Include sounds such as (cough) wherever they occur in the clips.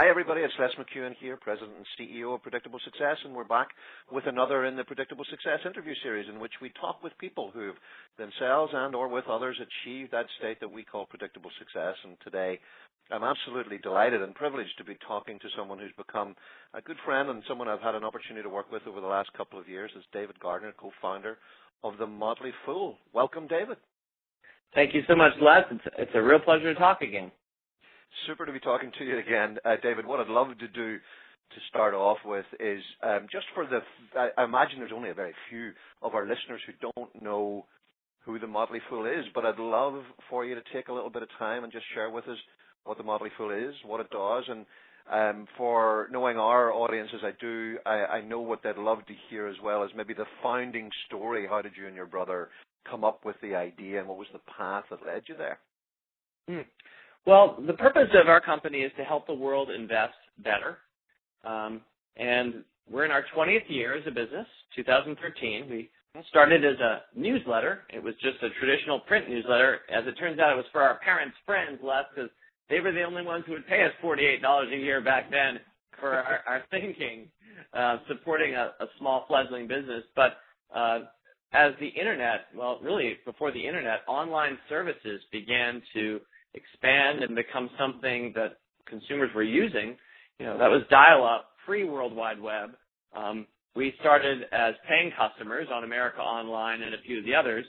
Hi, everybody. It's Les McKeown here, President and CEO of Predictable Success, and we're back with another in the Predictable Success interview series in which we talk with people who've themselves and or with others achieved that state that we call predictable success. And today, I'm absolutely delighted and privileged to be talking to someone who's become a good friend and someone I've had an opportunity to work with over the last couple of years. Is David Gardner, co-founder of the Motley Fool. Welcome, David. Thank you so much, Les. It's, it's a real pleasure to talk again. Super to be talking to you again, uh, David. What I'd love to do to start off with is um, just for the. I imagine there's only a very few of our listeners who don't know who the Motley Fool is, but I'd love for you to take a little bit of time and just share with us what the Motley Fool is, what it does, and um, for knowing our audience as I do, I, I know what they'd love to hear as well as maybe the founding story. How did you and your brother come up with the idea, and what was the path that led you there? Hmm. Well, the purpose of our company is to help the world invest better. Um, and we're in our 20th year as a business, 2013. We started as a newsletter. It was just a traditional print newsletter. As it turns out, it was for our parents' friends, Les because they were the only ones who would pay us $48 a year back then for our, (laughs) our thinking, uh, supporting a, a, small fledgling business. But uh, as the internet, well, really before the internet, online services began to expand and become something that consumers were using, you know, that was dial-up, pre-World Wide Web. Um, we started as paying customers on America Online and a few of the others,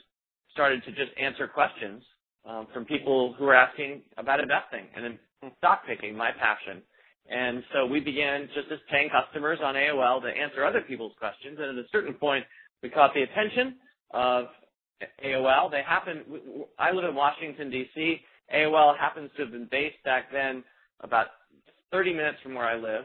started to just answer questions um, from people who were asking about investing and then stock picking, my passion. And so we began just as paying customers on AOL to answer other people's questions. And at a certain point, we caught the attention of AOL. They happened. I live in Washington D.C. AOL happens to have been based back then about 30 minutes from where I live.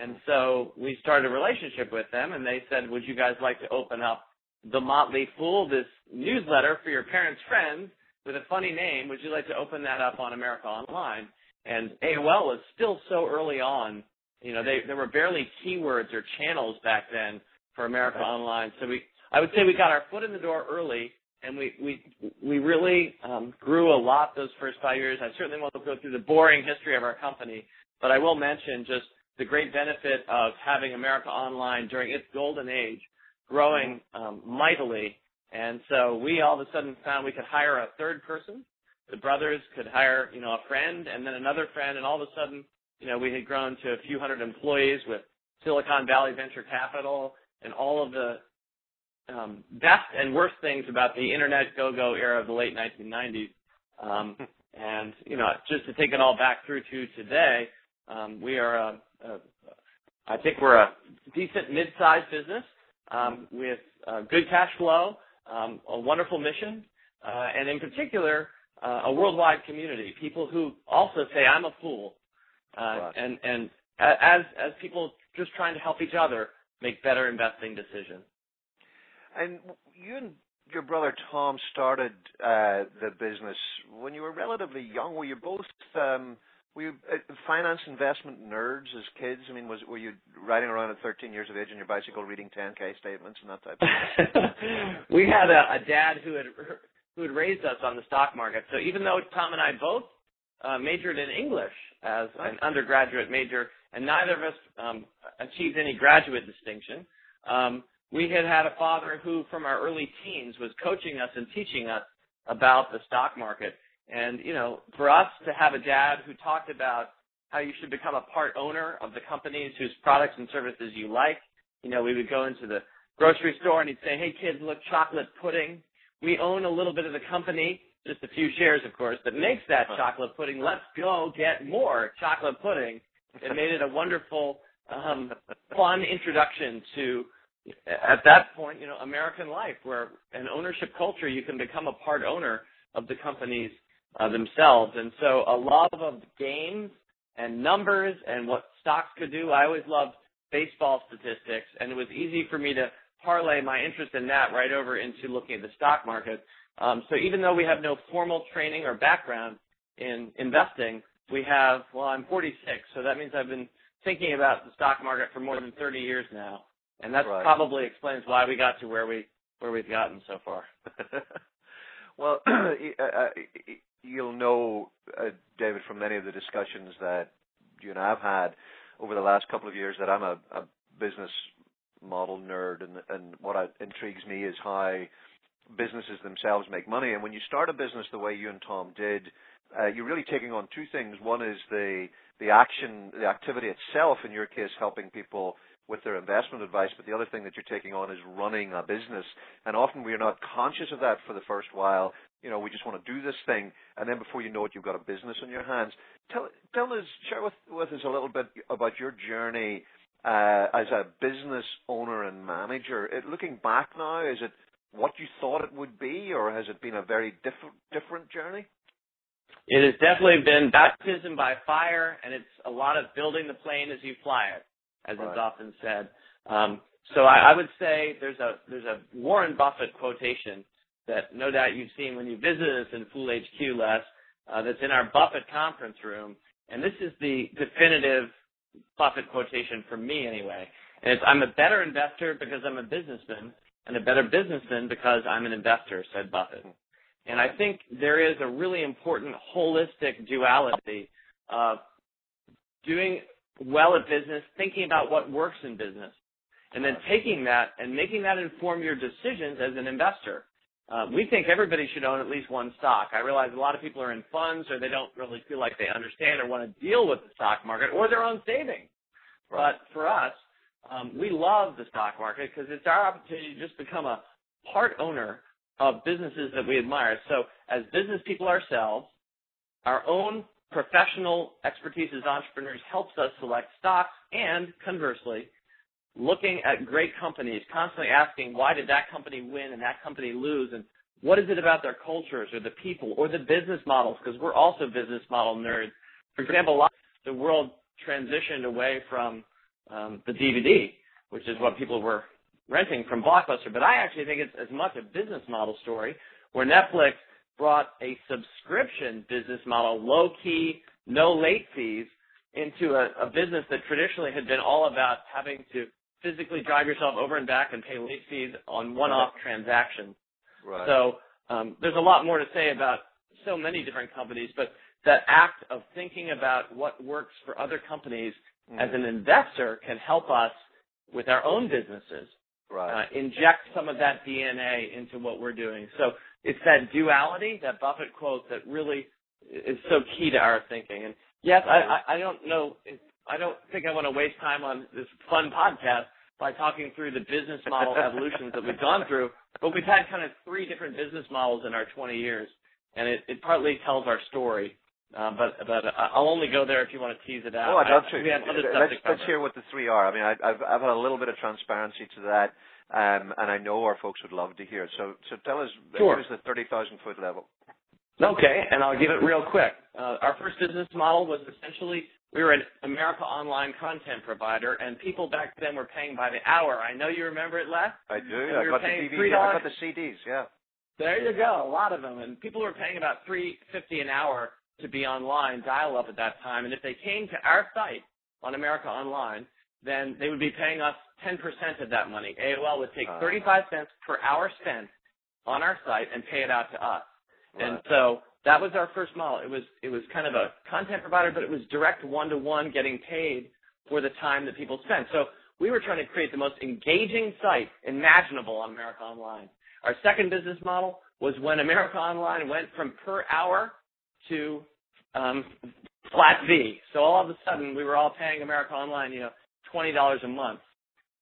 And so we started a relationship with them and they said, would you guys like to open up the Motley Fool, this newsletter for your parents' friends with a funny name? Would you like to open that up on America Online? And AOL was still so early on. You know, they, there were barely keywords or channels back then for America Online. So we, I would say we got our foot in the door early and we we we really um, grew a lot those first five years. I certainly won't go through the boring history of our company, but I will mention just the great benefit of having America Online during its golden age, growing um, mightily. And so we all of a sudden found we could hire a third person. The brothers could hire, you know, a friend and then another friend, and all of a sudden, you know, we had grown to a few hundred employees with Silicon Valley venture capital and all of the um, best and worst things about the internet go-go era of the late 1990s. Um, (laughs) and you know, just to take it all back through to today, um, we are a, a, I think we're a decent mid-sized business um, with uh, good cash flow, um, a wonderful mission, uh, and in particular, uh, a worldwide community. People who also say, "I'm a fool," uh, right. and and as as people just trying to help each other make better investing decisions. And you and your brother Tom started uh, the business when you were relatively young. Were you both um, were you uh, finance investment nerds as kids? I mean, was were you riding around at 13 years of age on your bicycle reading 10k statements and that type of thing? (laughs) we had a, a dad who had who had raised us on the stock market. So even though Tom and I both uh, majored in English as an undergraduate major, and neither of us um, achieved any graduate distinction. Um, we had had a father who, from our early teens, was coaching us and teaching us about the stock market. And, you know, for us to have a dad who talked about how you should become a part owner of the companies whose products and services you like, you know, we would go into the grocery store and he'd say, hey kids, look, chocolate pudding. We own a little bit of the company, just a few shares, of course, that makes that chocolate pudding. Let's go get more chocolate pudding. It made it a wonderful, um, fun introduction to at that point, you know, American life, where an ownership culture, you can become a part owner of the companies uh, themselves. And so a love of games and numbers and what stocks could do. I always loved baseball statistics, and it was easy for me to parlay my interest in that right over into looking at the stock market. Um, so even though we have no formal training or background in investing, we have, well, I'm 46, so that means I've been thinking about the stock market for more than 30 years now and that right. probably explains why we got to where we where we've gotten so far. (laughs) well, (clears throat) uh, uh, you'll know, uh, David, from many of the discussions that you and I have had over the last couple of years that I'm a, a business model nerd, and and what I, intrigues me is how businesses themselves make money. And when you start a business the way you and Tom did, uh, you're really taking on two things. One is the the action, the activity itself. In your case, helping people with their investment advice, but the other thing that you're taking on is running a business. And often we are not conscious of that for the first while. You know, we just want to do this thing, and then before you know it, you've got a business on your hands. Tell, tell us, share with, with us a little bit about your journey uh, as a business owner and manager. It, looking back now, is it what you thought it would be, or has it been a very different different journey? It has definitely been baptism by fire, and it's a lot of building the plane as you fly it, as right. it's often said. Um, so I, I would say there's a there's a Warren Buffett quotation that no doubt you've seen when you visit us in Fool HQ, Les. Uh, that's in our Buffett conference room, and this is the definitive Buffett quotation for me anyway. And it's I'm a better investor because I'm a businessman, and a better businessman because I'm an investor, said Buffett. And I think there is a really important holistic duality of doing well at business, thinking about what works in business, and then taking that and making that inform your decisions as an investor. Uh, we think everybody should own at least one stock. I realize a lot of people are in funds or they don't really feel like they understand or want to deal with the stock market or their own savings. But for us, um, we love the stock market because it's our opportunity to just become a part owner of businesses that we admire. So as business people ourselves, our own professional expertise as entrepreneurs helps us select stocks and conversely, looking at great companies, constantly asking why did that company win and that company lose and what is it about their cultures or the people or the business models because we're also business model nerds. For example, a lot of the world transitioned away from um, the DVD, which is what people were renting from Blockbuster. But I actually think it's as much a business model story where Netflix brought a subscription business model, low key, no late fees, into a, a business that traditionally had been all about having to physically drive yourself over and back and pay late fees on one-off right. transactions. Right. So um, there's a lot more to say about so many different companies, but that act of thinking about what works for other companies mm. as an investor can help us with our own businesses. Right. Uh, inject some of that DNA into what we're doing. So it's that duality, that Buffett quote, that really is so key to our thinking. And yes, I, I, don't know I don't think I want to waste time on this fun podcast by talking through the business model (laughs) evolutions that we've gone through, but we've had kind of three different business models in our 20 years, and it, it partly tells our story. Uh, but but I'll only go there if you want to tease it out. Oh, I'd love to. We have other let's, to let's hear what the three are. I mean, I, I've I've had a little bit of transparency to that, um, and I know our folks would love to hear. it. So so tell us, sure. give us the thirty thousand foot level. Okay, and I'll give it real quick. Uh, our first business model was essentially we were an America Online content provider, and people back then were paying by the hour. I know you remember it, Les. I do. I got the DVDs. I got the CDs. Yeah. There you go. A lot of them, and people were paying about three fifty an hour to be online, dial up at that time. And if they came to our site on America Online, then they would be paying us 10% of that money. AOL would take uh, 35 cents per hour spent on our site and pay it out to us. Right. And so that was our first model. It was it was kind of a content provider, but it was direct one to one, getting paid for the time that people spent. So we were trying to create the most engaging site imaginable on America Online. Our second business model was when America Online went from per hour to um, flat fee. So all of a sudden, we were all paying America Online, you know, twenty dollars a month.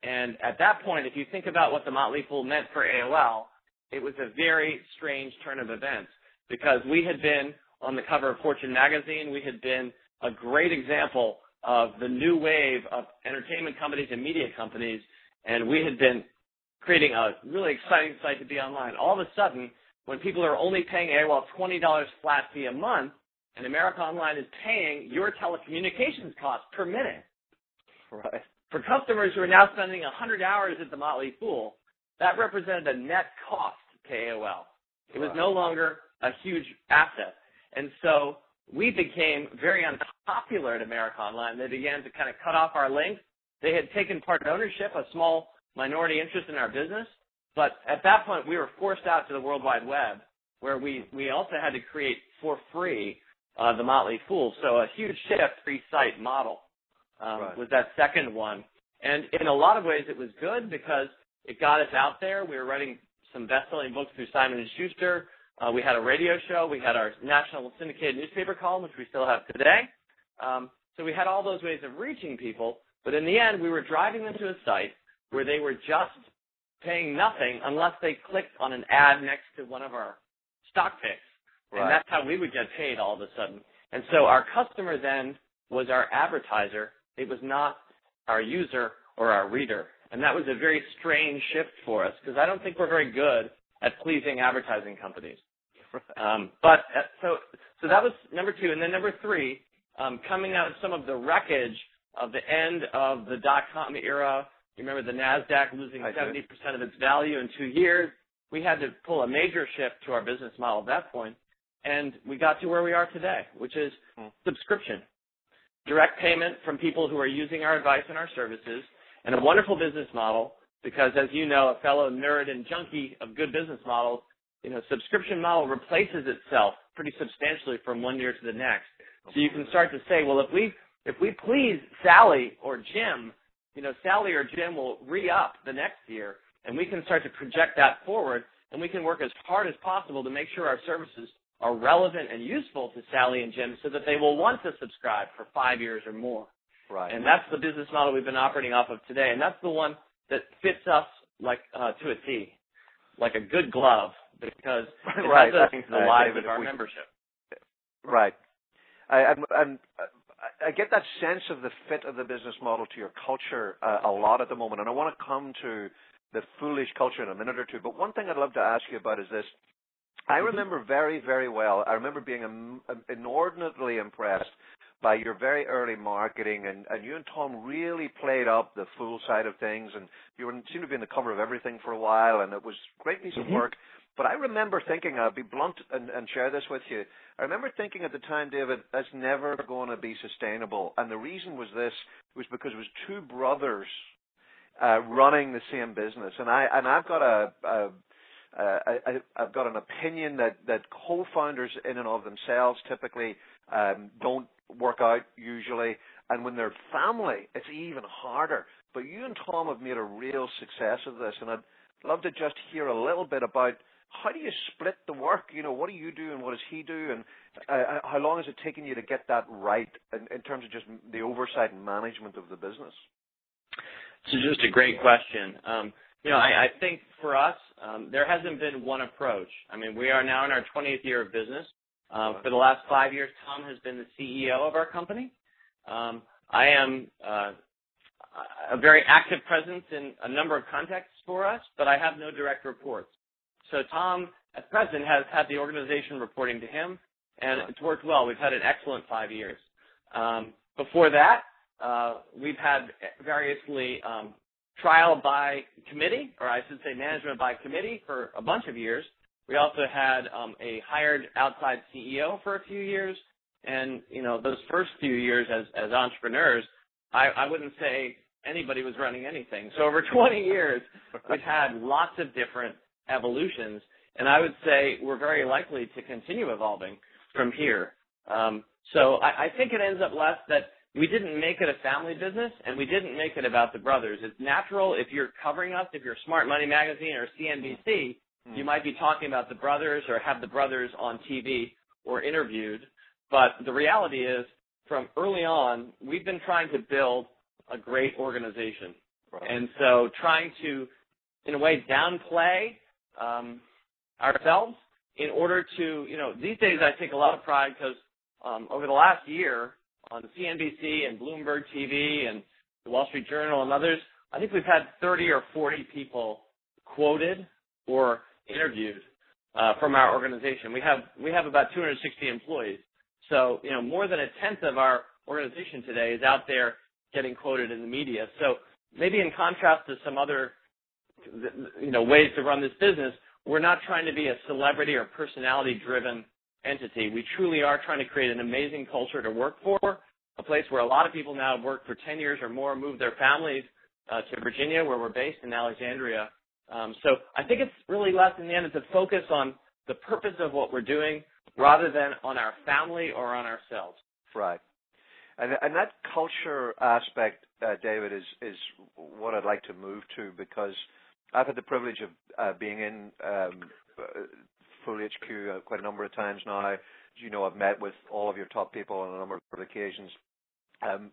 And at that point, if you think about what the Motley Fool meant for AOL, it was a very strange turn of events because we had been on the cover of Fortune magazine. We had been a great example of the new wave of entertainment companies and media companies, and we had been creating a really exciting site to be online. All of a sudden, when people are only paying AOL $20 flat fee a month, and America Online is paying your telecommunications costs per minute. Right. For customers who are now spending 100 hours at the Motley Fool, that represented a net cost to AOL. It was no longer a huge asset. And so we became very unpopular at America Online. They began to kind of cut off our links. They had taken part ownership, a small minority interest in our business. But at that point, we were forced out to the World Wide Web, where we, we also had to create for free uh, the Motley Fool. So a huge shift, free site model um, right. was that second one. And in a lot of ways, it was good because it got us out there. We were writing some best-selling books through Simon and Schuster. Uh, we had a radio show. We had our national syndicated newspaper column, which we still have today. Um, so we had all those ways of reaching people. But in the end, we were driving them to a site where they were just paying nothing unless they clicked on an ad next to one of our stock picks. Right. And that's how we would get paid all of a sudden. And so our customer then was our advertiser. It was not our user or our reader. And that was a very strange shift for us because I don't think we're very good at pleasing advertising companies. Um, but uh, so so that was number two, and then number three, um, coming out of some of the wreckage of the end of the dot com era. You remember the Nasdaq losing I 70% do. of its value in two years. We had to pull a major shift to our business model at that point, and we got to where we are today, which is hmm. subscription, direct payment from people who are using our advice and our services, and a wonderful business model because as you know, a fellow nerd and junkie of good business models, you know, subscription model replaces itself pretty substantially from one year to the next. So you can start to say, well, if we if we please Sally or Jim, you know, Sally or Jim will re-up the next year, and we can start to project that forward, and we can work as hard as possible to make sure our services are relevant and useful to Sally and Jim so that they will want to subscribe for five years or more. Right. And that's the business model we've been operating off of today, and that's the one that fits us like uh, to a T, like a good glove, because (laughs) it right. has into the lives of our we, membership. Right. I, I'm, I'm, I get that sense of the fit of the business model to your culture uh, a lot at the moment, and I want to come to the foolish culture in a minute or two. But one thing I'd love to ask you about is this. I mm-hmm. remember very, very well. I remember being inordinately impressed by your very early marketing, and, and you and Tom really played up the fool side of things, and you were, seemed to be in the cover of everything for a while, and it was a great piece mm-hmm. of work. But I remember thinking, I'll be blunt and, and share this with you. I remember thinking at the time, David, that's never going to be sustainable. And the reason was this, was because it was two brothers uh, running the same business. And I and I've got a, a uh, I, I've got an opinion that, that co-founders in and of themselves typically um, don't work out usually. And when they're family, it's even harder. But you and Tom have made a real success of this, and I'd love to just hear a little bit about how do you split the work? You know, what do you do and what does he do, and uh, uh how long has it taken you to get that right in, in terms of just the oversight and management of the business? It's just a great question. Um, you know, I, I think for us, um, there hasn't been one approach. I mean, we are now in our 20th year of business. Um, for the last five years, Tom has been the CEO of our company. Um, I am uh, a very active presence in a number of contexts for us, but I have no direct reports. So Tom, at present, has had the organization reporting to him, and it's worked well. We've had an excellent five years. Um, before that, uh, we've had variously um, trial by committee, or I should say management by committee for a bunch of years. We also had um, a hired outside CEO for a few years, and you know those first few years as as entrepreneurs, I, I wouldn't say anybody was running anything. So over (laughs) 20 years, we've had lots of different evolutions, and I would say we're very likely to continue evolving from here. Um, so I, I think it ends up Les that we didn't make it a family business and we didn't make it about the brothers. It's natural if you're covering us, if you're Smart Money Magazine or CNBC, you might be talking about the brothers or have the brothers on TV or interviewed. But the reality is, from early on, we've been trying to build a great organization. Right. And so trying to, in a way, downplay um, ourselves in order to, you know, these days I take a lot of pride because um, over the last year on CNBC and Bloomberg TV and the Wall Street Journal and others, I think we've had 30 or 40 people quoted or interviewed uh, from our organization. We have we have about 260 employees, so you know more than a tenth of our organization today is out there getting quoted in the media. So maybe in contrast to some other you know ways to run this business, we're not trying to be a celebrity or personality driven entity. We truly are trying to create an amazing culture to work for, a place where a lot of people now have worked for 10 years or more, moved their families uh, to Virginia, where we're based in Alexandria, um, so I think it's really less in the end, a focus on the purpose of what we're doing, rather than on our family or on ourselves. Right. And and that culture aspect, uh, David, is is what I'd like to move to because I've had the privilege of uh, being in um, uh, Fool HQ uh, quite a number of times now. As you know, I've met with all of your top people on a number of occasions. Um,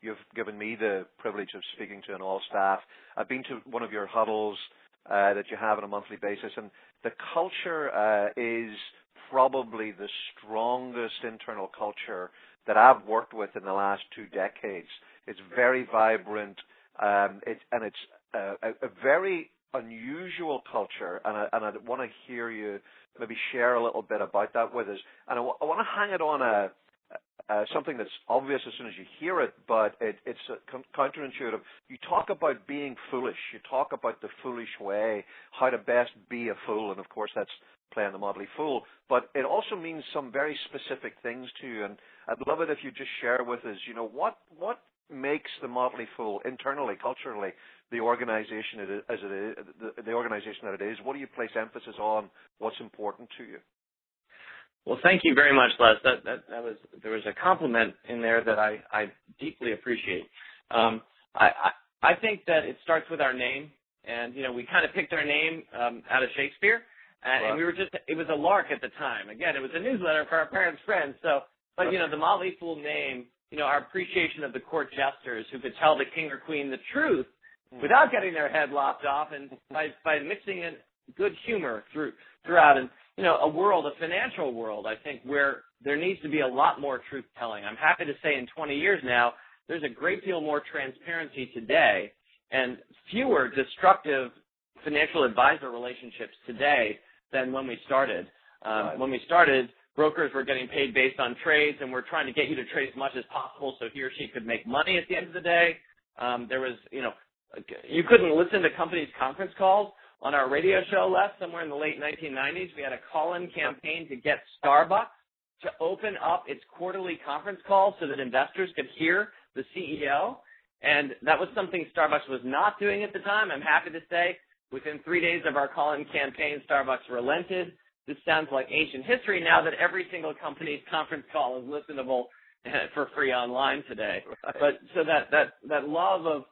you've given me the privilege of speaking to an all staff. I've been to one of your huddles uh, that you have on a monthly basis, and the culture uh, is probably the strongest internal culture that I've worked with in the last two decades. It's very vibrant, um, and it's a, very unusual culture, and I, and I want to hear you maybe share a little bit about that with us. And I, w- I want to hang it on a uh, something that's obvious as soon as you hear it, but it, it's counterintuitive. You talk about being foolish. You talk about the foolish way, how to best be a fool, and of course that's playing the Motley Fool. But it also means some very specific things to you, and I'd love it if you just share with us, you know, what what makes the Motley Fool internally, culturally, the organization it is, as it is, the, the organization that it is? What do you place emphasis on? What's important to you? Well, thank you very much, Les. That, that, that was there was a compliment in there that I, I deeply appreciate. Um, I, I, I think that it starts with our name, and you know we kind of picked our name um, out of Shakespeare, and, and we were just it was a lark at the time. Again, it was a newsletter for our parents' friends. So, but you know the Motley Fool name, you know our appreciation of the court jesters who could tell the king or queen the truth. Without getting their head lopped off, and by by mixing in good humor through throughout and you know, a world, a financial world, I think, where there needs to be a lot more truth telling. I'm happy to say in 20 years now, there's a great deal more transparency today and fewer destructive financial advisor relationships today than when we started. Um. When we started, brokers were getting paid based on trades, and we're trying to get you to trade as much as possible so he or she could make money at the end of the day. Um, there was, you know, you couldn't listen to companies' conference calls on our radio show left somewhere in the late 1990s. We had a call-in campaign to get Starbucks to open up its quarterly conference call so that investors could hear the CEO. And that was something Starbucks was not doing at the time. I'm happy to say within three days of our call-in campaign, Starbucks relented. This sounds like ancient history now that every single company's conference call is listenable (laughs) for free online today. Right. But so that, that, that love of,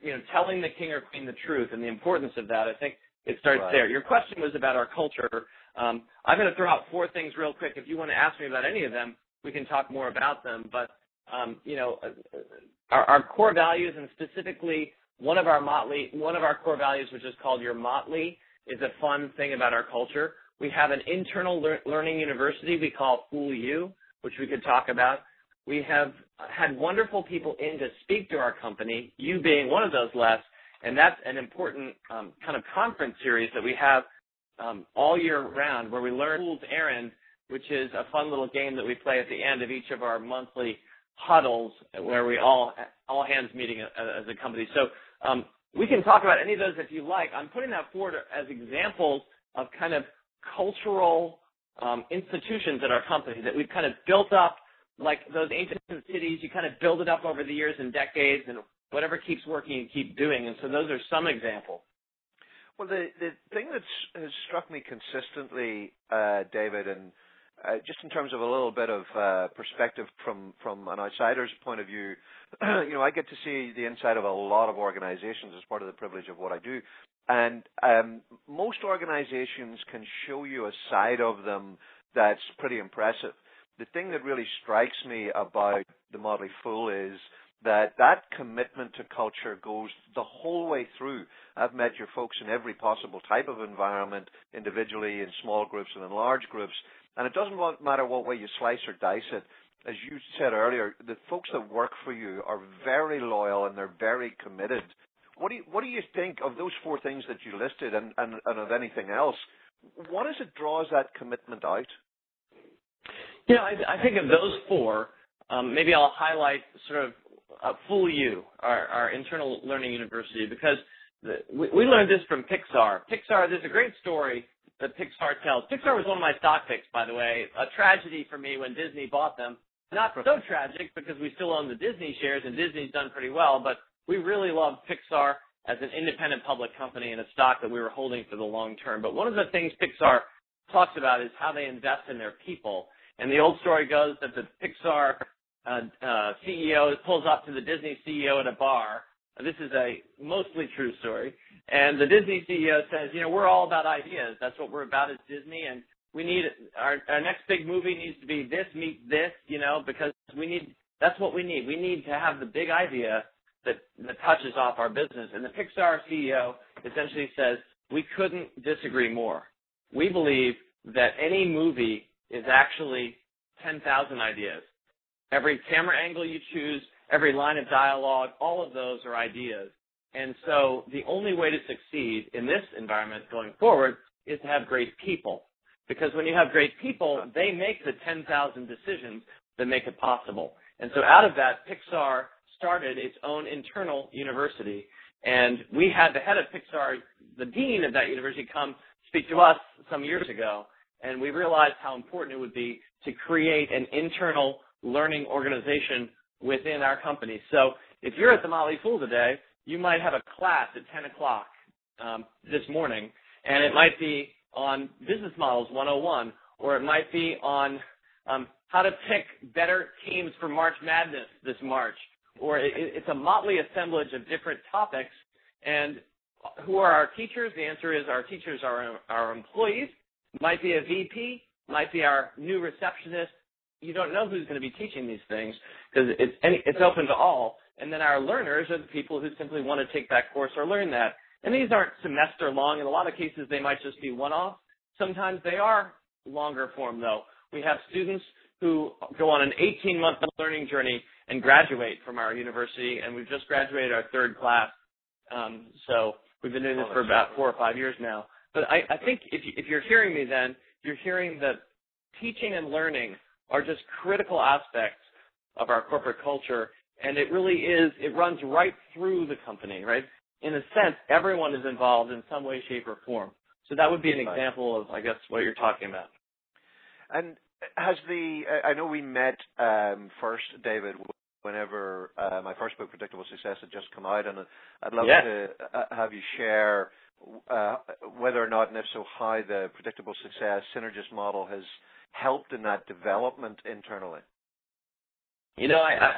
you know, telling the king or queen the truth and the importance of that, I think it starts right. there. Your question was about our culture. Um, I'm going to throw out four things real quick. If you want to ask me about any of them, we can talk more about them. But um, you know, uh, our, our, core values, and specifically one of our Motley, one of our core values, which is called your Motley, is a fun thing about our culture. We have an internal lear- learning university we call Fool U, which we could talk about. We have had wonderful people in to speak to our company, you being one of those, Les, and that's an important um, kind of conference series that we have um, all year round where we learn Fool's Errand, which is a fun little game that we play at the end of each of our monthly huddles where we all all hands meeting as a company. So um, we can talk about any of those if you like. I'm putting that forward as examples of kind of cultural um, institutions at our company that we've kind of built up like those ancient cities. You kind of build it up over the years and decades, and whatever keeps working, you keep doing. And so those are some examples. Well, the the thing that has struck me consistently, uh, David, and uh, just in terms of a little bit of uh, perspective from from an outsider's point of view, (clears throat) you know, I get to see the inside of a lot of organizations as part of the privilege of what I do, and um, most organizations can show you a side of them that's pretty impressive. The thing that really strikes me about the Motley Fool is that that commitment to culture goes the whole way through. I've met your folks in every possible type of environment, individually, in small groups and in large groups, and it doesn't matter what way you slice or dice it. As you said earlier, the folks that work for you are very loyal and they're very committed. What do you, what do you think of those four things that you listed and, and, and of anything else? What is it draws that commitment out? You know, I, I think of those four. Um, maybe I'll highlight sort of uh, Fool U, our, our internal learning university, because the, we, we learned this from Pixar. Pixar, there's a great story that Pixar tells. Pixar was one of my stock picks, by the way. A tragedy for me when Disney bought them. Not so tragic because we still own the Disney shares and Disney's done pretty well, but we really love Pixar as an independent public company and a stock that we were holding for the long term. But one of the things Pixar talks about is how they invest in their people. And the old story goes that the Pixar uh, uh, CEO pulls up to the Disney CEO at a bar. This is a mostly true story. And the Disney CEO says, you know, we're all about ideas. That's what we're about as Disney. And we need our, our next big movie needs to be this meets this, you know, because we need, that's what we need. We need to have the big idea that, that touches off our business. And the Pixar CEO essentially says, we couldn't disagree more. We believe that any movie is actually 10,000 ideas. Every camera angle you choose, every line of dialogue, all of those are ideas. And so the only way to succeed in this environment going forward is to have great people. Because when you have great people, they make the 10,000 decisions that make it possible. And so out of that, Pixar started its own internal university. And we had the head of Pixar, the dean of that university, come speak to us some years ago. And we realized how important it would be to create an internal learning organization within our company. So if you're at the Motley Fool today, you might have a class at 10 o'clock um, this morning, and it might be on Business Models 101, or it might be on um, how to pick better teams for March Madness this March, or it, it's a motley assemblage of different topics. And who are our teachers? The answer is our teachers are our employees. Might be a VP, might be our new receptionist. You don't know who's going to be teaching these things because it's it's open to all. And then our learners are the people who simply want to take that course or learn that. And these aren't semester long. In a lot of cases, they might just be one-off. Sometimes they are longer form, though. We have students who go on an 18-month learning journey and graduate from our university, and we've just graduated our third class. Um, so we've been doing this for about four or five years now. But I, I think if, you, if you're hearing me, then you're hearing that teaching and learning are just critical aspects of our corporate culture, and it really is. It runs right through the company, right? in a sense, everyone is involved in some way, shape, or form. So that would be an example of, I guess, what you're talking about. And has the I know we met um, first, David, whenever uh, my first book, Predictable Success, had just come out, and I'd love yes. to uh, have you share uh, whether or not, and if so, how the Predictable Success Synergist model has helped in that development internally. You know, I I,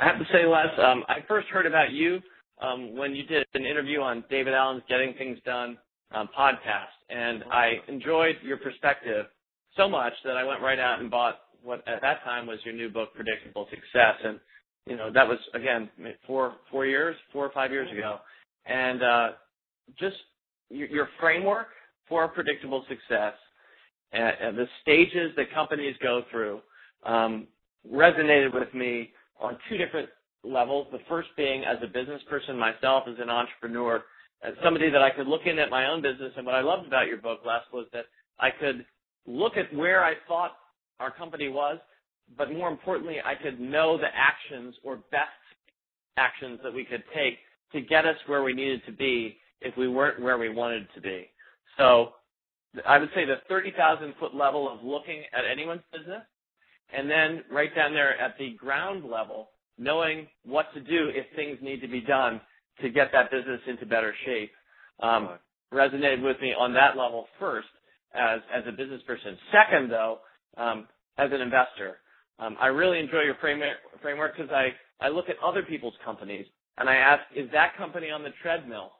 I have to say, Les, um, I first heard about you um, when you did an interview on David Allen's Getting Things Done um, podcast, and I enjoyed your perspective so much that I went right out and bought what at that time was your new book, Predictable Success, and you know that was again four four years, four or five years ago, and uh, just your, framework for predictable success, and, and the stages that companies go through, um, resonated with me on two different levels. The first being as a business person myself, as an entrepreneur, as somebody that I could look in at my own business. And what I loved about your book, Les, was that I could look at where I thought our company was, but more importantly, I could know the actions or best actions that we could take to get us where we needed to be if we weren't where we wanted to be. So I would say the 30,000 foot level of looking at anyone's business, and then right down there at the ground level, knowing what to do if things need to be done to get that business into better shape um, resonated with me on that level first as as a business person. Second, though, um, as an investor, um, I really enjoy your framework because I I look at other people's companies and I ask, is that company on the treadmill?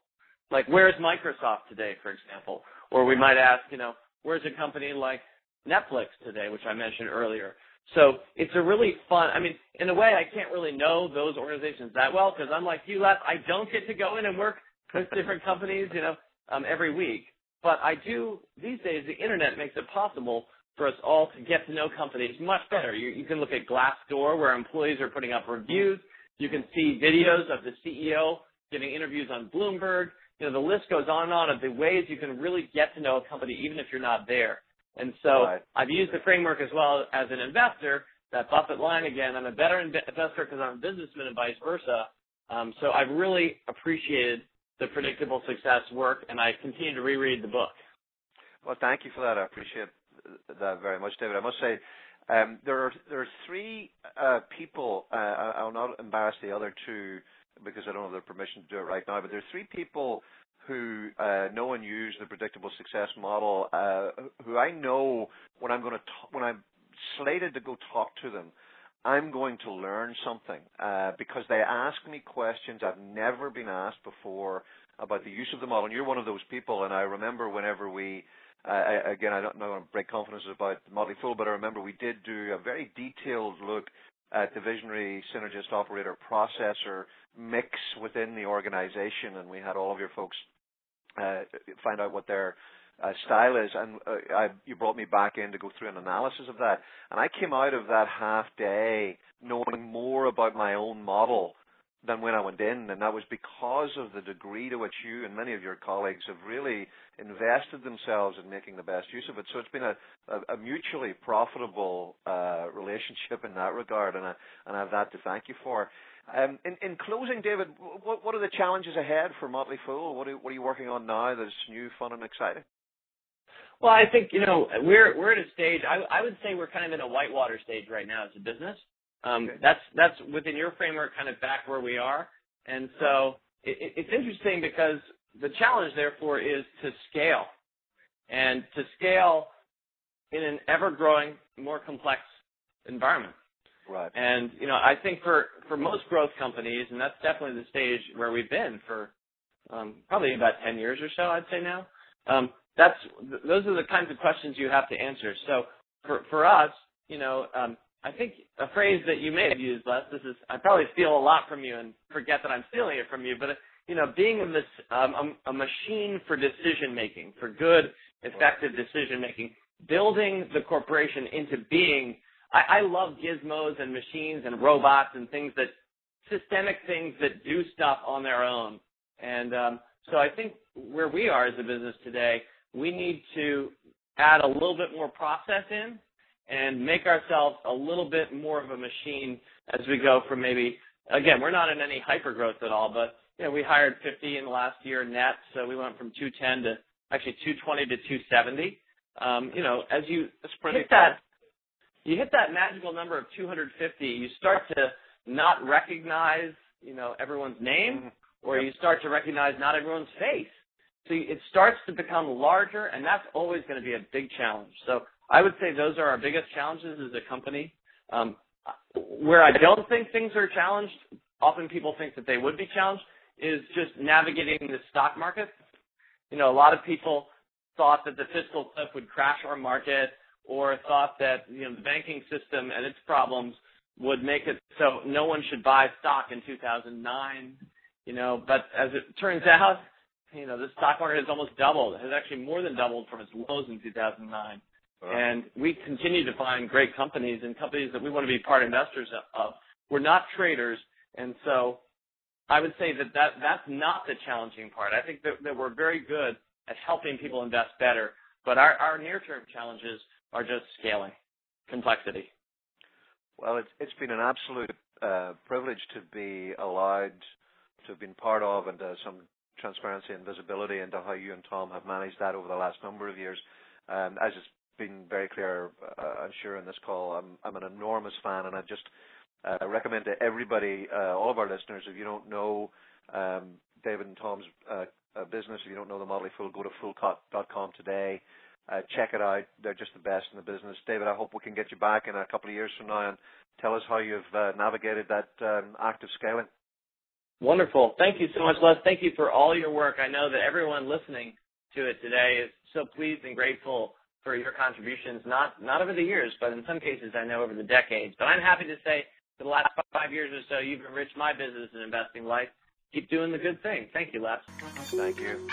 Like, where's Microsoft today, for example? Or we might ask, you know, where's a company like Netflix today, which I mentioned earlier? So it's a really fun. I mean, in a way, I can't really know those organizations that well because I'm like you, Les. I don't get to go in and work with different companies, you know, um, every week. But I do these days. The internet makes it possible for us all to get to know companies much better. You, you can look at Glassdoor, where employees are putting up reviews. You can see videos of the CEO giving interviews on Bloomberg. You know, the list goes on and on of the ways you can really get to know a company, even if you're not there. And so right. I've used the framework as well as an investor, that Buffett line again. I'm a better investor because I'm a businessman and vice versa. Um, so I've really appreciated the predictable success work, and I continue to reread the book. Well, thank you for that. I appreciate that very much, David. I must say, Um, there are there are three uh, people. Uh, I'll not embarrass the other two because I don't have the permission to do it right now. But there are three people who uh, know and use the predictable success model. Uh, who I know when I'm going to when I'm slated to go talk to them, I'm going to learn something uh, because they ask me questions I've never been asked before about the use of the model. And you're one of those people. And I remember whenever we uh, again, I don't want to break confidence about Motley Fool, but I remember we did do a very detailed look at the visionary synergist operator processor mix within the organization, and we had all of your folks uh, find out what their uh, style is. And uh, I, you brought me back in to go through an analysis of that, and I came out of that half day knowing more about my own model than when I went in, and that was because of the degree to which you and many of your colleagues have really invested themselves in making the best use of it. So it's been a, a, a mutually profitable uh, relationship in that regard, and I, and I have that to thank you for. Um, in, in closing, David, what, what are the challenges ahead for Motley Fool? What are, what are you working on now that's new, fun, and exciting? Well, I think you know we're we're at a stage. I, I would say we're kind of in a whitewater stage right now as a business. Um, okay. That's that's within your framework, kind of back where we are. And so it, it's interesting because the challenge, therefore, is to scale, and to scale in an ever-growing, more complex environment. Right. And you know, I think for for most growth companies, and that's definitely the stage where we've been for um, probably about 10 years or so, I'd say now. Um, that's those are the kinds of questions you have to answer. So for for us, you know, um, I think a phrase that you may have used, Les. This is I probably steal a lot from you and forget that I'm stealing it from you, but you know, being a, this, um, a, a machine for decision making, for good, effective decision making, building the corporation into being. I, I love gizmos and machines and robots and things that systemic things that do stuff on their own. And um, so I think where we are as a business today, we need to add a little bit more process in and make ourselves a little bit more of a machine as we go from maybe again we're not in any hyper growth at all but you know we hired 50 in the last year net so we went from 210 to actually 220 to 270 um, you know as you hit that. you hit that magical number of 250 you start to not recognize you know everyone's name mm-hmm. or you start to recognize not everyone's face. So it starts to become larger and that's always going to be a big challenge. So I would say those are our biggest challenges as a company. Um, where I don't think things are challenged, often people think that they would be challenged, is just navigating the stock market. You know, a lot of people thought that the fiscal cliff would crash our market or thought that, you know, the banking system and its problems would make it so no one should buy stock in 2009, you know, but as it turns out, you know, the stock market has almost doubled. It has actually more than doubled from its lows in 2009. And we continue to find great companies and companies that we want to be part investors of. We're not traders, and so I would say that, that that's not the challenging part. I think that, that we're very good at helping people invest better, but our, our near-term challenges are just scaling, complexity. Well, it's it's been an absolute uh, privilege to be allowed to have been part of and uh, some transparency and visibility into how you and Tom have managed that over the last number of years. Um, as been very clear, uh, I'm sure, in this call. I'm, an enormous fan, and I just uh, recommend to everybody, uh, all of our listeners, if you don't know um, David and Tom's business, if you don't know the Motley Fool, go to foolcot.com today. Check it out. They're just the best in the business. David, I hope we can get you back in a couple of years from now and tell us how you've navigated that um, active scaling. Wonderful. Thank you so much, Les. Thank you for all your work. I know that everyone listening to it today is so pleased and grateful for your contributions, not not over the years, but in some cases I know over the decades. But I'm happy to say for the last five years or so, you've enriched my business and investing life. Keep doing the good thing. Thank you, Les. Thank you.